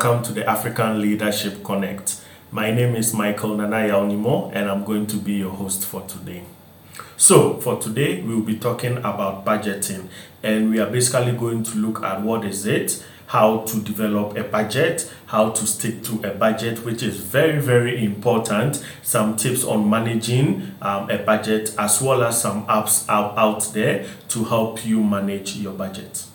Welcome to the African Leadership Connect. My name is Michael Nanaya Onimo, and I'm going to be your host for today. So, for today, we'll be talking about budgeting, and we are basically going to look at what is it, how to develop a budget, how to stick to a budget, which is very, very important. Some tips on managing um, a budget, as well as some apps out, out there to help you manage your budget.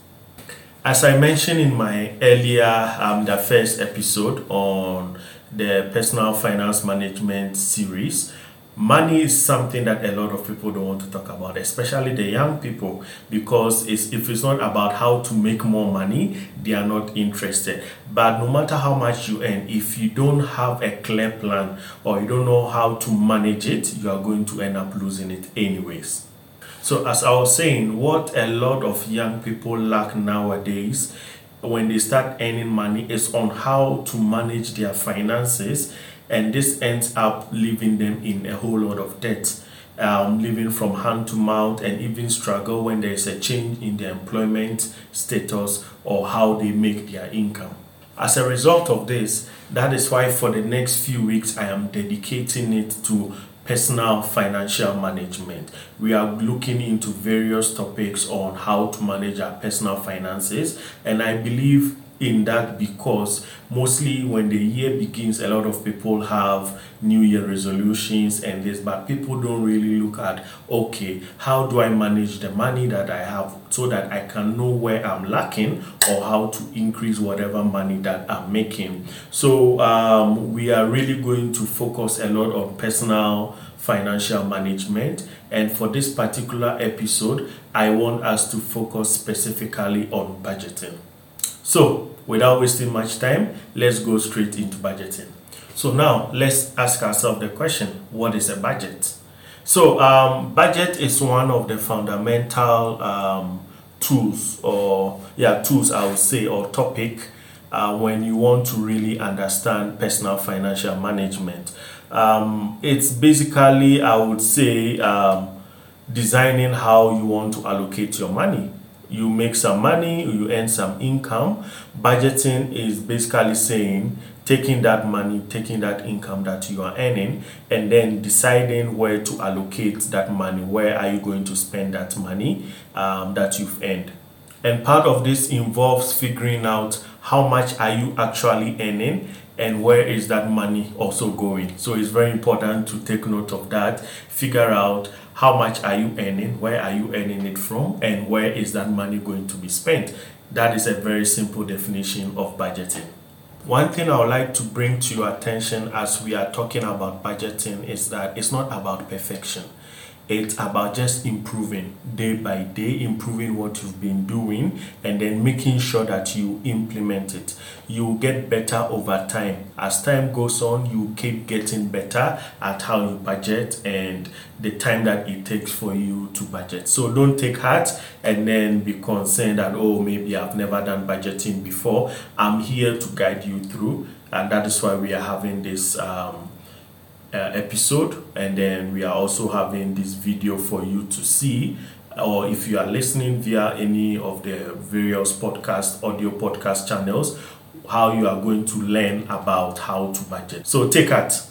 As I mentioned in my earlier, um, the first episode on the personal finance management series, money is something that a lot of people don't want to talk about, especially the young people, because it's, if it's not about how to make more money, they are not interested. But no matter how much you earn, if you don't have a clear plan or you don't know how to manage it, you are going to end up losing it anyways. So, as I was saying, what a lot of young people lack nowadays when they start earning money is on how to manage their finances, and this ends up leaving them in a whole lot of debt. Um, living from hand to mouth and even struggle when there is a change in their employment status or how they make their income. As a result of this, that is why for the next few weeks I am dedicating it to personal financial management. We are looking into various topics on how to manage our personal finances, and I believe in that because mostly when the year begins a lot of people have new year resolutions and this but people don't really look at okay how do i manage the money that i have so that i can know where i'm lacking or how to increase whatever money that i'm making. So um, we are really going to focus a lot on personal financial management. And for this particular episode i want us to focus specifically on budgeting so, without wasting much time, let's go straight into budgeting. So, now let's ask ourselves the question what is a budget? So, um, budget is one of the fundamental um, tools, or yeah, tools I would say, or topic uh, when you want to really understand personal financial management. Um, it's basically, I would say, um, designing how you want to allocate your money you make some money, you earn some income. Budgeting is basically saying taking that money, taking that income that you are earning, and then deciding where to allocate that money. Where are you going to spend that money um, that you've earned? And part of this involves figuring out how much are you actually earning and where is that money also going. So it's very important to take note of that, figure out how much are you earning, where are you earning it from, and where is that money going to be spent. That is a very simple definition of budgeting. One thing I would like to bring to your attention as we are talking about budgeting is that it's not about perfection it's about just improving day by day, improving what you've been doing, and then making sure that you implement it. You get better over time. As time goes on, you keep getting better at how you budget and the time that it takes for you to budget. So don't take heart and then be concerned that, oh, maybe I've never done budgeting before. I'm here to guide you through, and that is why we are having this. Um, uh, episode and then we are also having this video for you to see or if you are listening via any of the various podcast audio podcast channels how you are going to learn about how to budget. So take it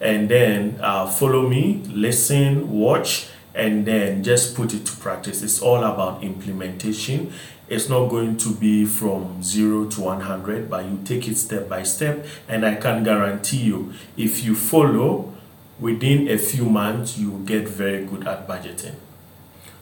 and then uh, follow me listen watch and then just put it to practice. It's all about implementation it's not going to be from 0 to 100 but you take it step by step and i can guarantee you if you follow within a few months you will get very good at budgeting.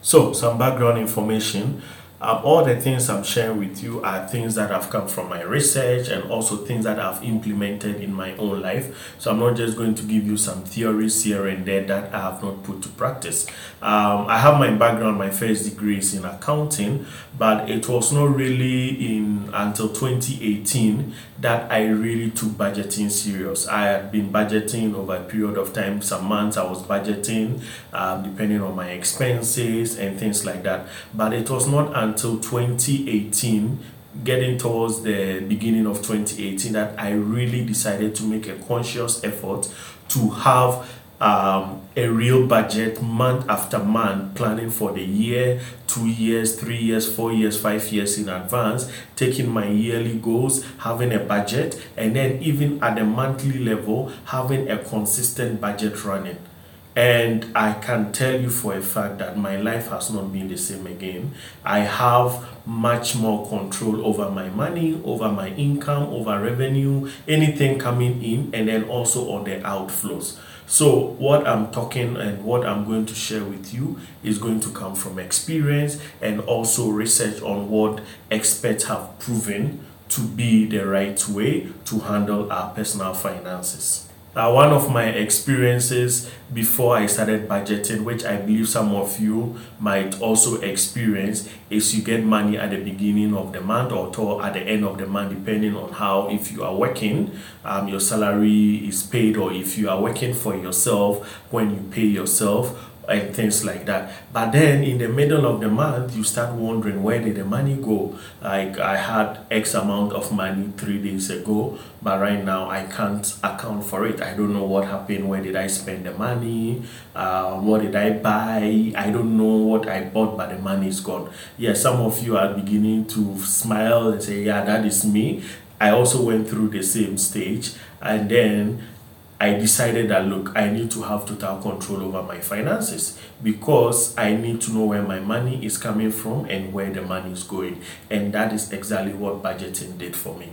So some background information um, all the things I'm sharing with you are things that have come from my research and also things that I've implemented in my own life. So I'm not just going to give you some theories here and there that I have not put to practice. Um, I have my background, my first degree is in accounting, but it was not really in until 2018 that I really took budgeting serious. I had been budgeting over a period of time. Some months I was budgeting, um, depending on my expenses and things like that. But it was not until 2018 getting towards the beginning of 2018 that I really decided to make a conscious effort to have um, a real budget month after month, planning for the year, two years, three years, four years, five years in advance, taking my yearly goals, having a budget, and then even at the monthly level, having a consistent budget running. And I can tell you for a fact that my life has not been the same again. I have much more control over my money, over my income, over revenue, anything coming in, and then also on the outflows. So, what I'm talking and what I'm going to share with you is going to come from experience and also research on what experts have proven to be the right way to handle our personal finances. Uh, one of my experiences before I started budgeting, which I believe some of you might also experience, is you get money at the beginning of the month or at the end of the month, depending on how, if you are working, um, your salary is paid, or if you are working for yourself, when you pay yourself, and things like that. But then in the middle of the month, you start wondering where did the money go? Like I had X amount of money three days ago, but right now I can't account for it. I don't know what happened. Where did I spend the money? Uh, what did I buy? I don't know what I bought, but the money is gone. Yeah, some of you are beginning to smile and say, Yeah, that is me. I also went through the same stage, and then I decided that look, I need to have total control over my finances because I need to know where my money is coming from and where the money is going. And that is exactly what budgeting did for me.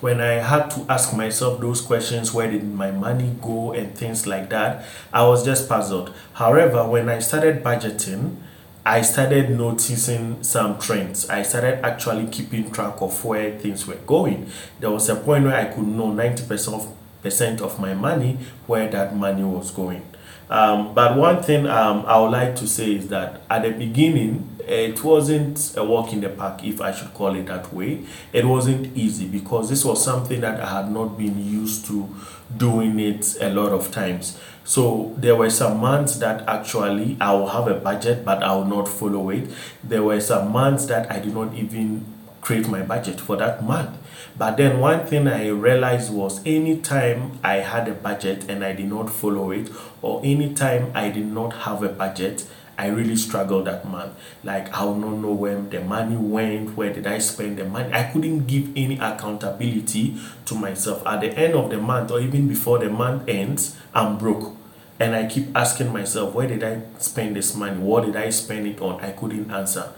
When I had to ask myself those questions, where did my money go and things like that, I was just puzzled. However, when I started budgeting, I started noticing some trends. I started actually keeping track of where things were going. There was a point where I could know 90% of percent of my money where that money was going. Um, but one thing um, I would like to say is that at the beginning, it wasn't a walk in the park, if I should call it that way. It wasn't easy because this was something that I had not been used to doing it a lot of times. So there were some months that actually I will have a budget, but I will not follow it. There were some months that I did not even create my budget for that month. But then one thing I realized was anytime I had a budget and I did not follow it, or anytime I did not have a budget, I really struggled that month. Like I would not know where the money went, where did I spend the money. I couldn't give any accountability to myself. At the end of the month, or even before the month ends, I'm broke. And I keep asking myself, where did I spend this money? What did I spend it on? I couldn't answer.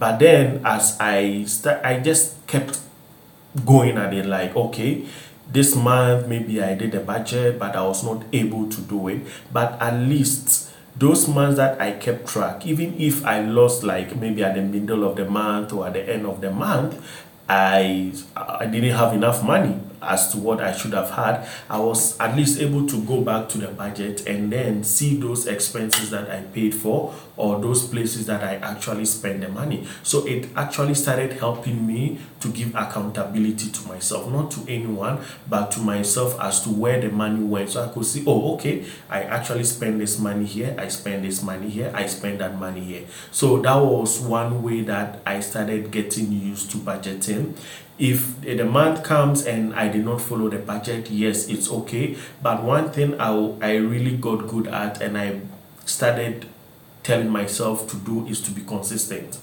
But then as I start, I just kept going at it like, okay, this month maybe I did a budget, but I was not able to do it. But at least those months that I kept track, even if I lost like maybe at the middle of the month or at the end of the month, I I didn't have enough money as to what I should have had, I was at least able to go back to the budget and then see those expenses that I paid for or those places that I actually spend the money. So it actually started helping me to give accountability to myself, not to anyone, but to myself as to where the money went. So I could see, oh, okay, I actually spend this money here, I spend this money here, I spend that money here. So that was one way that I started getting used to budgeting if the month comes and I did not follow the budget, yes, it's okay. But one thing I, I really got good at and I started telling myself to do is to be consistent.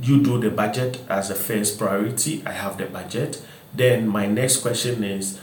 You do the budget as a first priority. I have the budget. Then my next question is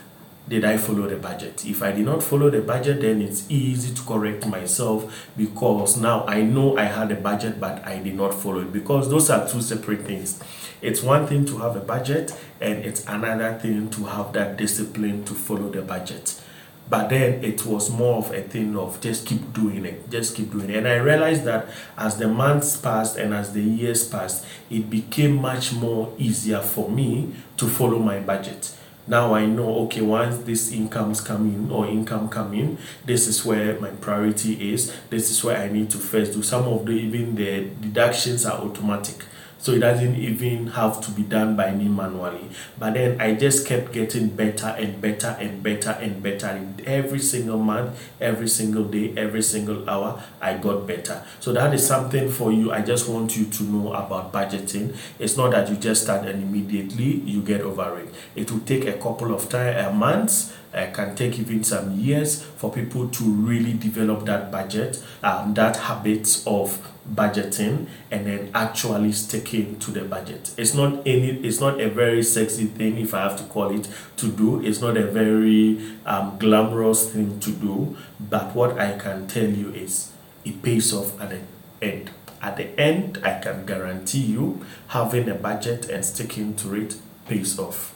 did I follow the budget? If I did not follow the budget, then it's easy to correct myself because now I know I had a budget, but I did not follow it because those are two separate things. It's one thing to have a budget, and it's another thing to have that discipline to follow the budget. But then it was more of a thing of just keep doing it, just keep doing it. And I realized that as the months passed and as the years passed, it became much more easier for me to follow my budget. Now I know okay once this incomes come in or income come in this is where my priority is. This is where I need to first do. Some of the even the deductions are automatic So it doesn't even have to be done by me manually. But then I just kept getting better and better and better and better. In Every single month, every single day, every single hour, I got better. So that is something for you. I just want you to know about budgeting. It's not that you just start and immediately you get over it. It will take a couple of time, uh, months uh, can take even some years for people to really develop that budget, um, that habit of budgeting, and then actually sticking to the budget. It's not any. It's not a very sexy thing, if I have to call it, to do. It's not a very um, glamorous thing to do. But what I can tell you is, it pays off at the end. At the end, I can guarantee you having a budget and sticking to it pays off.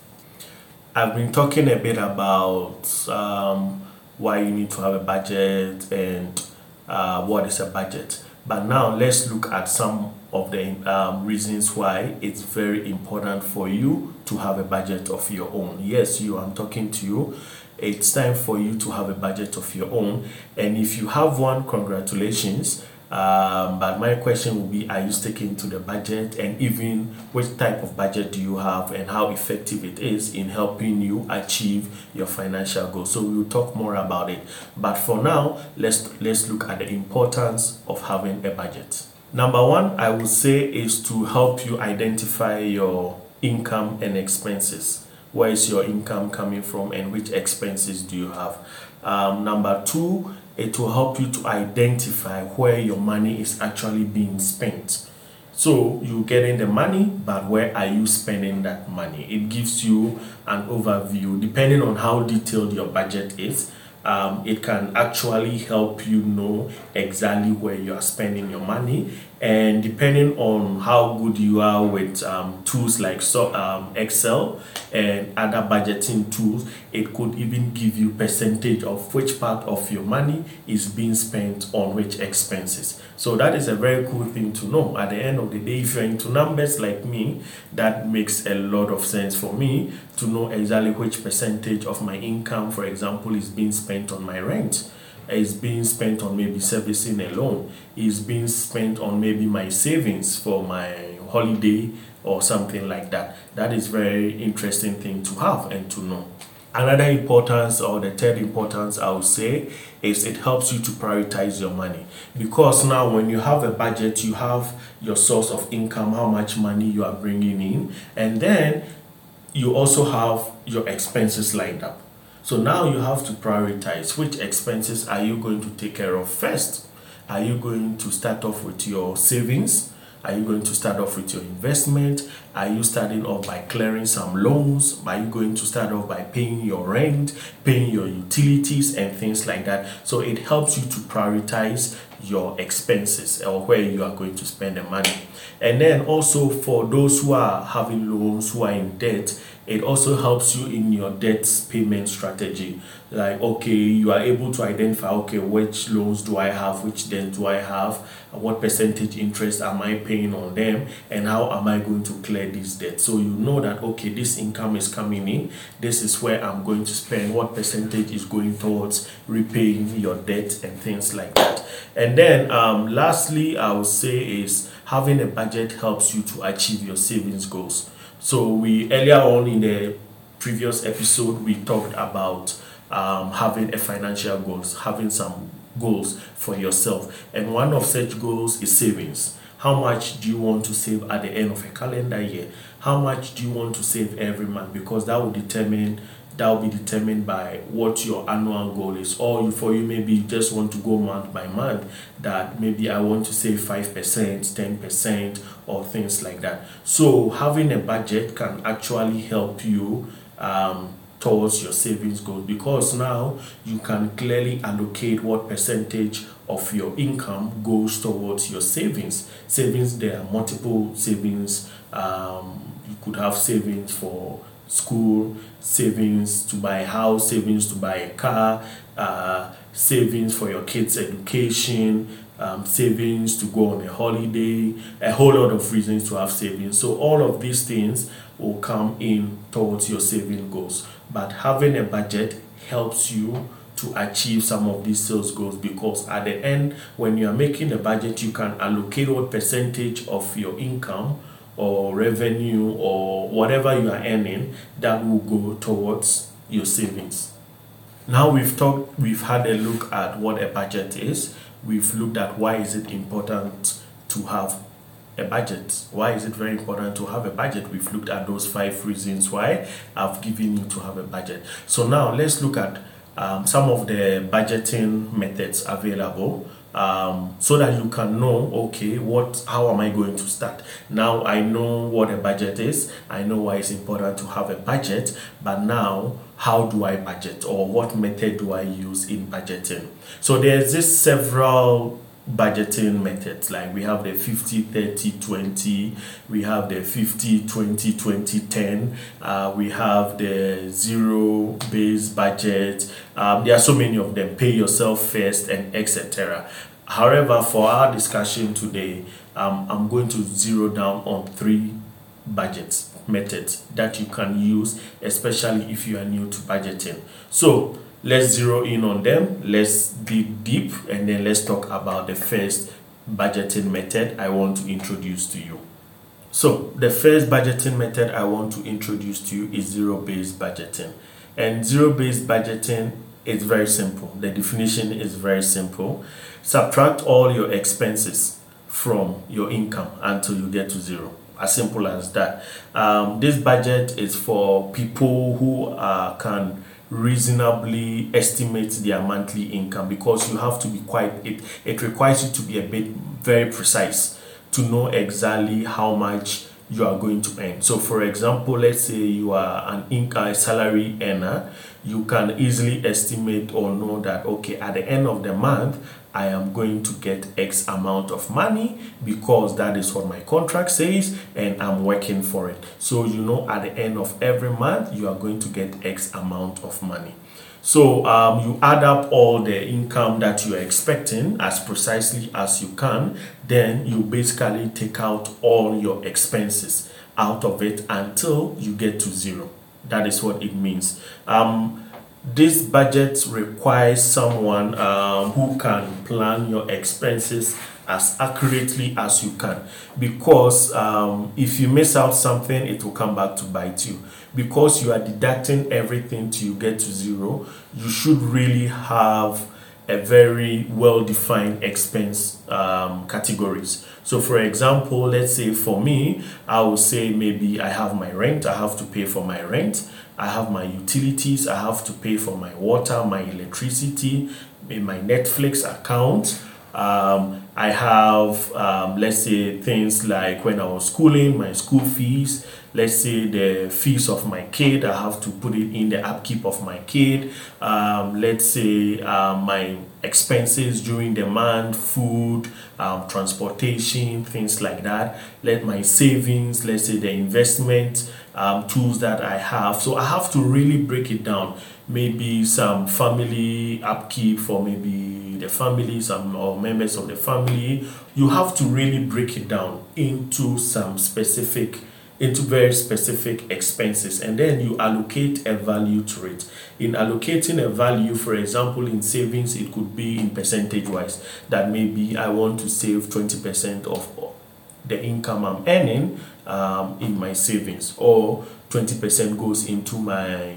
I've been talking a bit about um, why you need to have a budget and uh, what is a budget. But now let's look at some of the um, reasons why it's very important for you to have a budget of your own. Yes, you, I'm talking to you. It's time for you to have a budget of your own. And if you have one, congratulations. Um, but my question will be are you sticking to the budget? And even which type of budget do you have and how effective it is in helping you achieve your financial goals? So we'll talk more about it. But for now let's let's look at the importance of having a budget. Number one i would say is to help you identify your income and expenses. Where is your income coming from and which expenses do you have? Um, number two it will help you to identify where your money is actually being spent. So you're getting the money, but where are you spending that money? It gives you an overview depending on how detailed your budget is um, it can actually help you know exactly where you are spending your money and depending on how good you are with um, tools like so, um, excel and other budgeting tools it could even give you percentage of which part of your money is being spent on which expenses. So that is a very cool thing to know. At the end of the day if you're into numbers like me that makes a lot of sense for me to know exactly which percentage of my income for example is being spent spent on my rent is being spent on maybe servicing a loan is being spent on maybe my savings for my holiday or something like that. That is very interesting thing to have and to know. Another importance or the third importance i would say is it helps you to prioritize your money. Because now when you have a budget you have your source of income how much money you are bringing in and then you also have your expenses lined up so now you have to prioritize which expenses are you going to take care of first. Are you going to start off with your savings? Are you going to start off with your investment? Are you starting off by clearing some loans? Are you going to start off by paying your rent, paying your utilities, and things like that? So it helps you to prioritize your expenses or where you are going to spend the money. And then also for those who are having loans, who are in debt, it also helps you in your debt payment strategy. Like okay you are able to identify okay which loans do i have which debt do i have what percentage interest am i paying on them and how am i going to clear this debt. So you know that okay this income is coming in this is where i'm going to spend what percentage is going towards repaying your debt and things like that. And then um, lastly i would say is having a budget helps you to achieve your savings goals so we earlier on in the previous episode we talked about um, having a financial goals, having some goals for yourself, and one of such goals is savings. How much do you want to save at the end of a calendar year? How much do you want to save every month? Because that will determine that will be determined by what your annual goal is. Or for you maybe you just want to go month by month that maybe i want to save 5% 10% or things like that. So having a budget can actually help you um, towards your savings goal. Because now you can clearly allocate what percentage of your income goes towards your savings. Savings there are multiple savings um, you could have savings for school, savings to buy a house, savings to buy a car, uh, savings for your kids' education, um, savings to go on a holiday, a whole lot of reasons to have savings. So all of these things will come in towards your saving goals. But having a budget helps you to achieve some of these sales goals because at the end when you are making a budget you can allocate what percentage of your income or revenue or whatever you are earning that will go towards your savings. Now we've talked, we've had a look at what a budget is. We've looked at why is it important to have a budget. Why is it very important to have a budget? We've looked at those five reasons why I've given you to have a budget. So now let's look at um, some of the budgeting methods available um, so that you can know okay what how am i going to start? Now i know what a budget is. I know why it's important to have a budget but now how do i budget? Or what method do i use in budgeting? So there's this several budgeting methods. Like we have the 50 30 20 we have the 50 20 20 10 uh, we have the zero base budget. Um, there are so many of them. Pay yourself first and etc however for our discussion today um, i'm going to zero down on three budgets methods that you can use especially if you are new to budgeting. So let's zero in on them let's dig deep and then let's talk about the first budgeting method i want to introduce to you. So the first budgeting method i want to introduce to you is zero based budgeting. And zero based budgeting is very simple. The definition is very simple. Subtract all your expenses from your income until you get to zero. As simple as that. Um, this budget is for people who uh, can reasonably estimate their monthly income because you have to be quite it it requires you to be a bit very precise to know exactly how much you are going to earn. So for example let's say you are an income salary earner you can easily estimate or know that okay at the end of the month I am going to get X amount of money because that is what my contract says and I'm working for it. So, you know, at the end of every month, you are going to get X amount of money. So, um, you add up all the income that you are expecting as precisely as you can, then you basically take out all your expenses out of it until you get to zero. That is what it means. Um, this budget requires someone um, who can plan your expenses as accurately as you can. Because um, if you miss out something it will come back to bite you. Because you are deducting everything till you get to zero you should really have a very well defined expense um, categories. So, for example, let's say for me, I will say maybe I have my rent, I have to pay for my rent, I have my utilities, I have to pay for my water, my electricity, my Netflix account. Um, I have, um, let's say, things like when I was schooling, my school fees, let's say the fees of my kid, I have to put it in the upkeep of my kid. Um, let's say uh, my expenses during the month, food, um, transportation, things like that. Let my savings, let's say the investment um, tools that I have. So I have to really break it down. Maybe some family upkeep for maybe the family, some or members of the family. You have to really break it down into some specific into very specific expenses and then you allocate a value to it. In allocating a value, for example, in savings, it could be in percentage wise that maybe I want to save 20% of the income I'm earning um, in my savings or 20% goes into my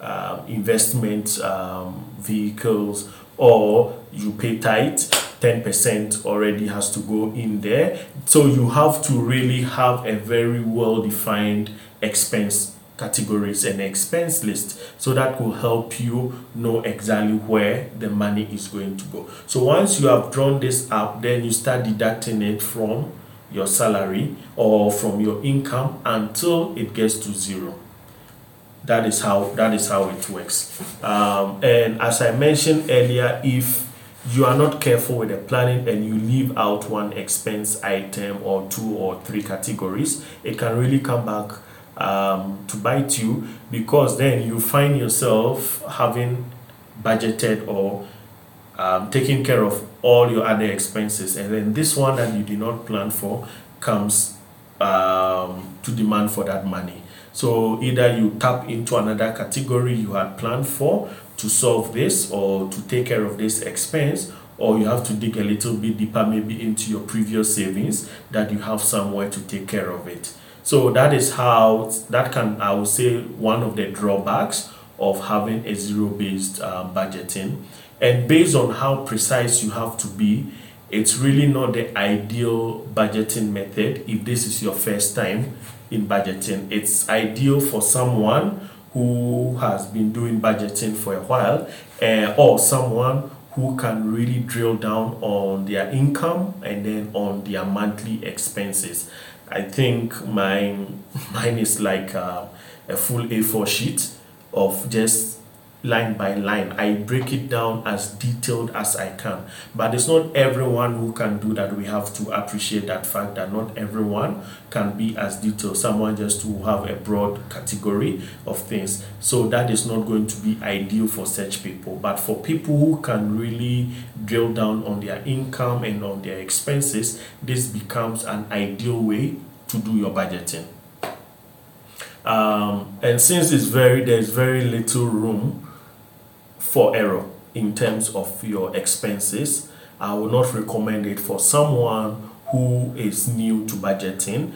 um, investment um, vehicles or you pay tithe 10% already has to go in there. So you have to really have a very well defined expense categories and expense list so that will help you know exactly where the money is going to go. So once you have drawn this up, then you start deducting it from your salary or from your income until it gets to zero. That is how that is how it works. Um, and as i mentioned earlier if you are not careful with the planning and you leave out one expense item or two or three categories, it can really come back um, to bite you because then you find yourself having budgeted or um, taking care of all your other expenses, and then this one that you did not plan for comes um, to demand for that money. So either you tap into another category you had planned for to solve this or to take care of this expense or you have to dig a little bit deeper maybe into your previous savings that you have somewhere to take care of it. So that is how that can i would say one of the drawbacks of having a zero based uh, budgeting and based on how precise you have to be it's really not the ideal budgeting method if this is your first time in budgeting it's ideal for someone who has been doing budgeting for a while uh, or someone who can really drill down on their income and then on their monthly expenses. I think mine mine is like uh, a full A4 sheet of just line by line. I break it down as detailed as I can. But it's not everyone who can do that. We have to appreciate that fact that not everyone can be as detailed. Someone just to have a broad category of things. So that is not going to be ideal for such people. But for people who can really drill down on their income and on their expenses, this becomes an ideal way to do your budgeting. Um, and since it's very there's very little room for error in terms of your expenses. I would not recommend it for someone who is new to budgeting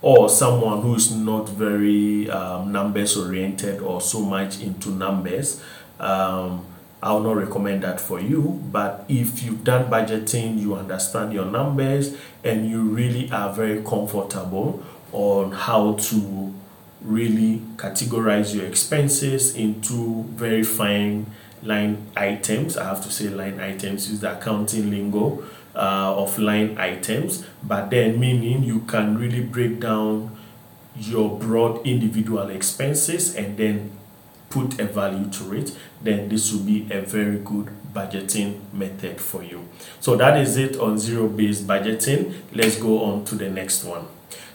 or someone who is not very um, numbers oriented or so much into numbers. Um, I will not recommend that for you. But if you've done budgeting, you understand your numbers, and you really are very comfortable on how to really categorize your expenses into very fine line items. I have to say line items, use the accounting lingo uh, of line items, but then meaning you can really break down your broad individual expenses and then put a value to it, then this will be a very good budgeting method for you. So that is it on zero-based budgeting. Let's go on to the next one.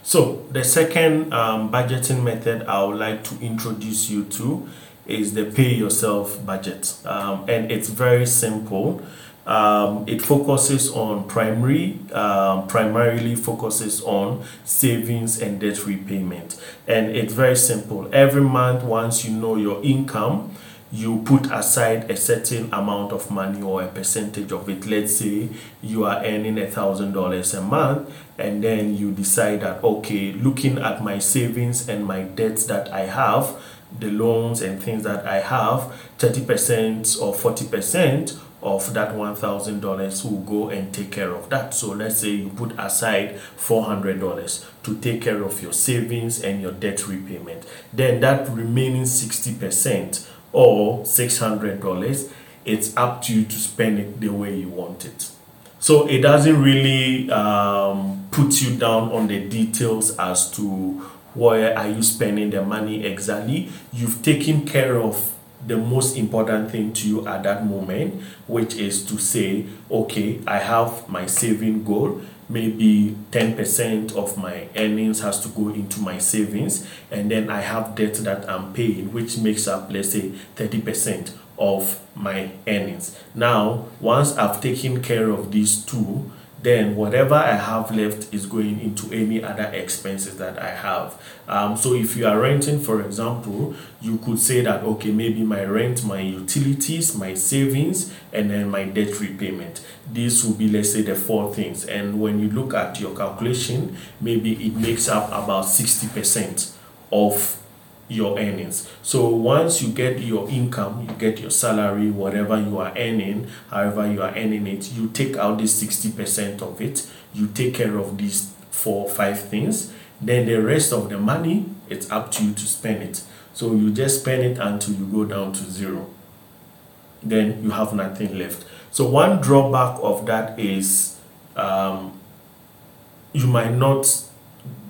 So the second um, budgeting method I would like to introduce you to is the pay yourself budget. Um, and it's very simple. Um, it focuses on primary, um, primarily focuses on savings and debt repayment. And it's very simple. Every month, once you know your income, you put aside a certain amount of money or a percentage of it. Let's say you are earning a thousand dollars a month, and then you decide that okay, looking at my savings and my debts that I have, the loans and things that I have, 30% or 40% of that $1,000 will go and take care of that. So let's say you put aside $400 to take care of your savings and your debt repayment. Then that remaining 60% or $600, it's up to you to spend it the way you want it. So it doesn't really um, put you down on the details as to where are you spending the money exactly? You've taken care of the most important thing to you at that moment which is to say okay i have my saving goal. Maybe 10% of my earnings has to go into my savings and then i have debt that i'm paying which makes up let's say 30% of my earnings. Now once i've taken care of these two then whatever I have left is going into any other expenses that I have. Um, so if you are renting, for example, you could say that, okay, maybe my rent, my utilities, my savings, and then my debt repayment. This will be, let's say, the four things. And when you look at your calculation, maybe it makes up about 60% of your earnings. So once you get your income, you get your salary, whatever you are earning, however you are earning it, you take out this 60% of it, you take care of these four five things. Then the rest of the money, it's up to you to spend it. So you just spend it until you go down to zero. Then you have nothing left. So one drawback of that is um, you might not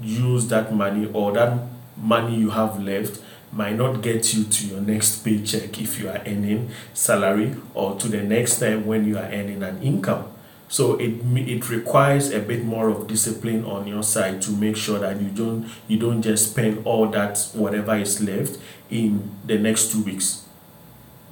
use that money or that money you have left might not get you to your next paycheck if you are earning salary or to the next time when you are earning an income. So it it requires a bit more of discipline on your side to make sure that you don't you don't just spend all that whatever is left in the next two weeks.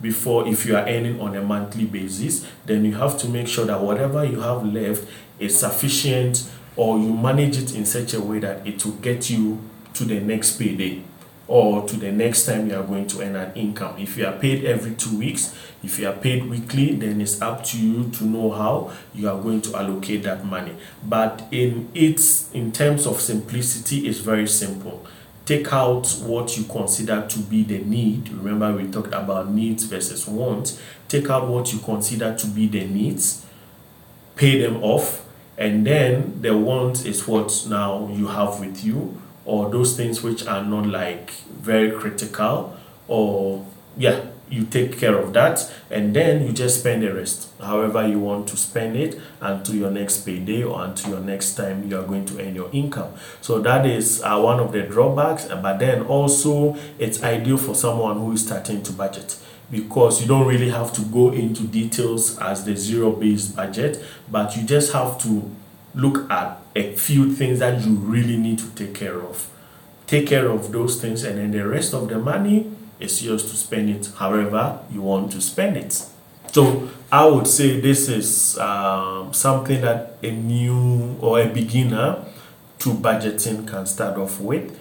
Before if you are earning on a monthly basis then you have to make sure that whatever you have left is sufficient or you manage it in such a way that it will get you to the next payday or to the next time you are going to earn an income. If you are paid every two weeks, if you are paid weekly, then it's up to you to know how you are going to allocate that money. But in its in terms of simplicity, it's very simple. Take out what you consider to be the need. Remember, we talked about needs versus wants. Take out what you consider to be the needs, pay them off, and then the want is what now you have with you or those things which are not like very critical or yeah you take care of that and then you just spend the rest however you want to spend it until your next payday or until your next time you are going to earn your income. So that is uh, one of the drawbacks but then also it's ideal for someone who is starting to budget because you don't really have to go into details as the zero based budget but you just have to look at a few things that you really need to take care of. Take care of those things, and then the rest of the money is yours to spend it however you want to spend it. So I would say this is um, something that a new or a beginner to budgeting can start off with,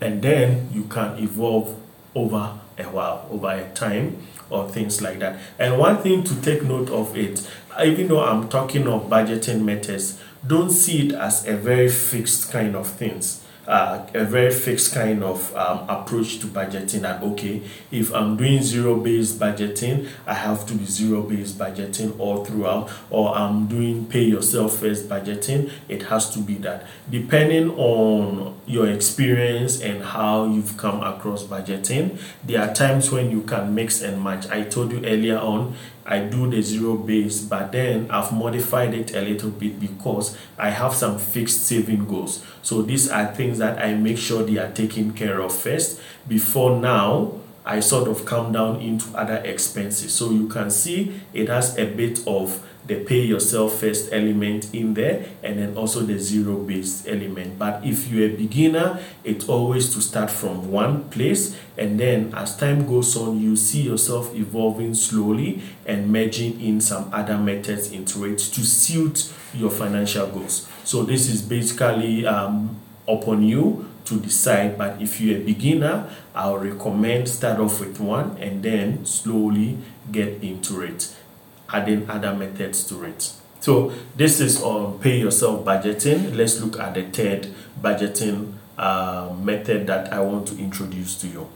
and then you can evolve over a while, over time, or things like that. And one thing to take note of it, even though I'm talking of budgeting methods, don't see it as a very fixed kind of things uh, a very fixed kind of um, approach to budgeting that okay if i'm doing zero based budgeting i have to be zero based budgeting all throughout or i'm doing pay yourself first budgeting it has to be that. Depending on your experience and how you've come across budgeting there are times when you can mix and match. I told you earlier on I do the zero base, but then I've modified it a little bit because I have some fixed saving goals. So these are things that I make sure they are taken care of first before now I sort of come down into other expenses. So you can see it has a bit of the pay yourself first element in there and then also the zero based element. But if you're a beginner it's always to start from one place and then as time goes on you see yourself evolving slowly and merging in some other methods into it to suit your financial goals. So this is basically um, upon you to decide but if you're a beginner i'll recommend start off with one and then slowly get into it adding other methods to it. So this is on pay yourself budgeting. Let's look at the third budgeting uh, method that I want to introduce to you.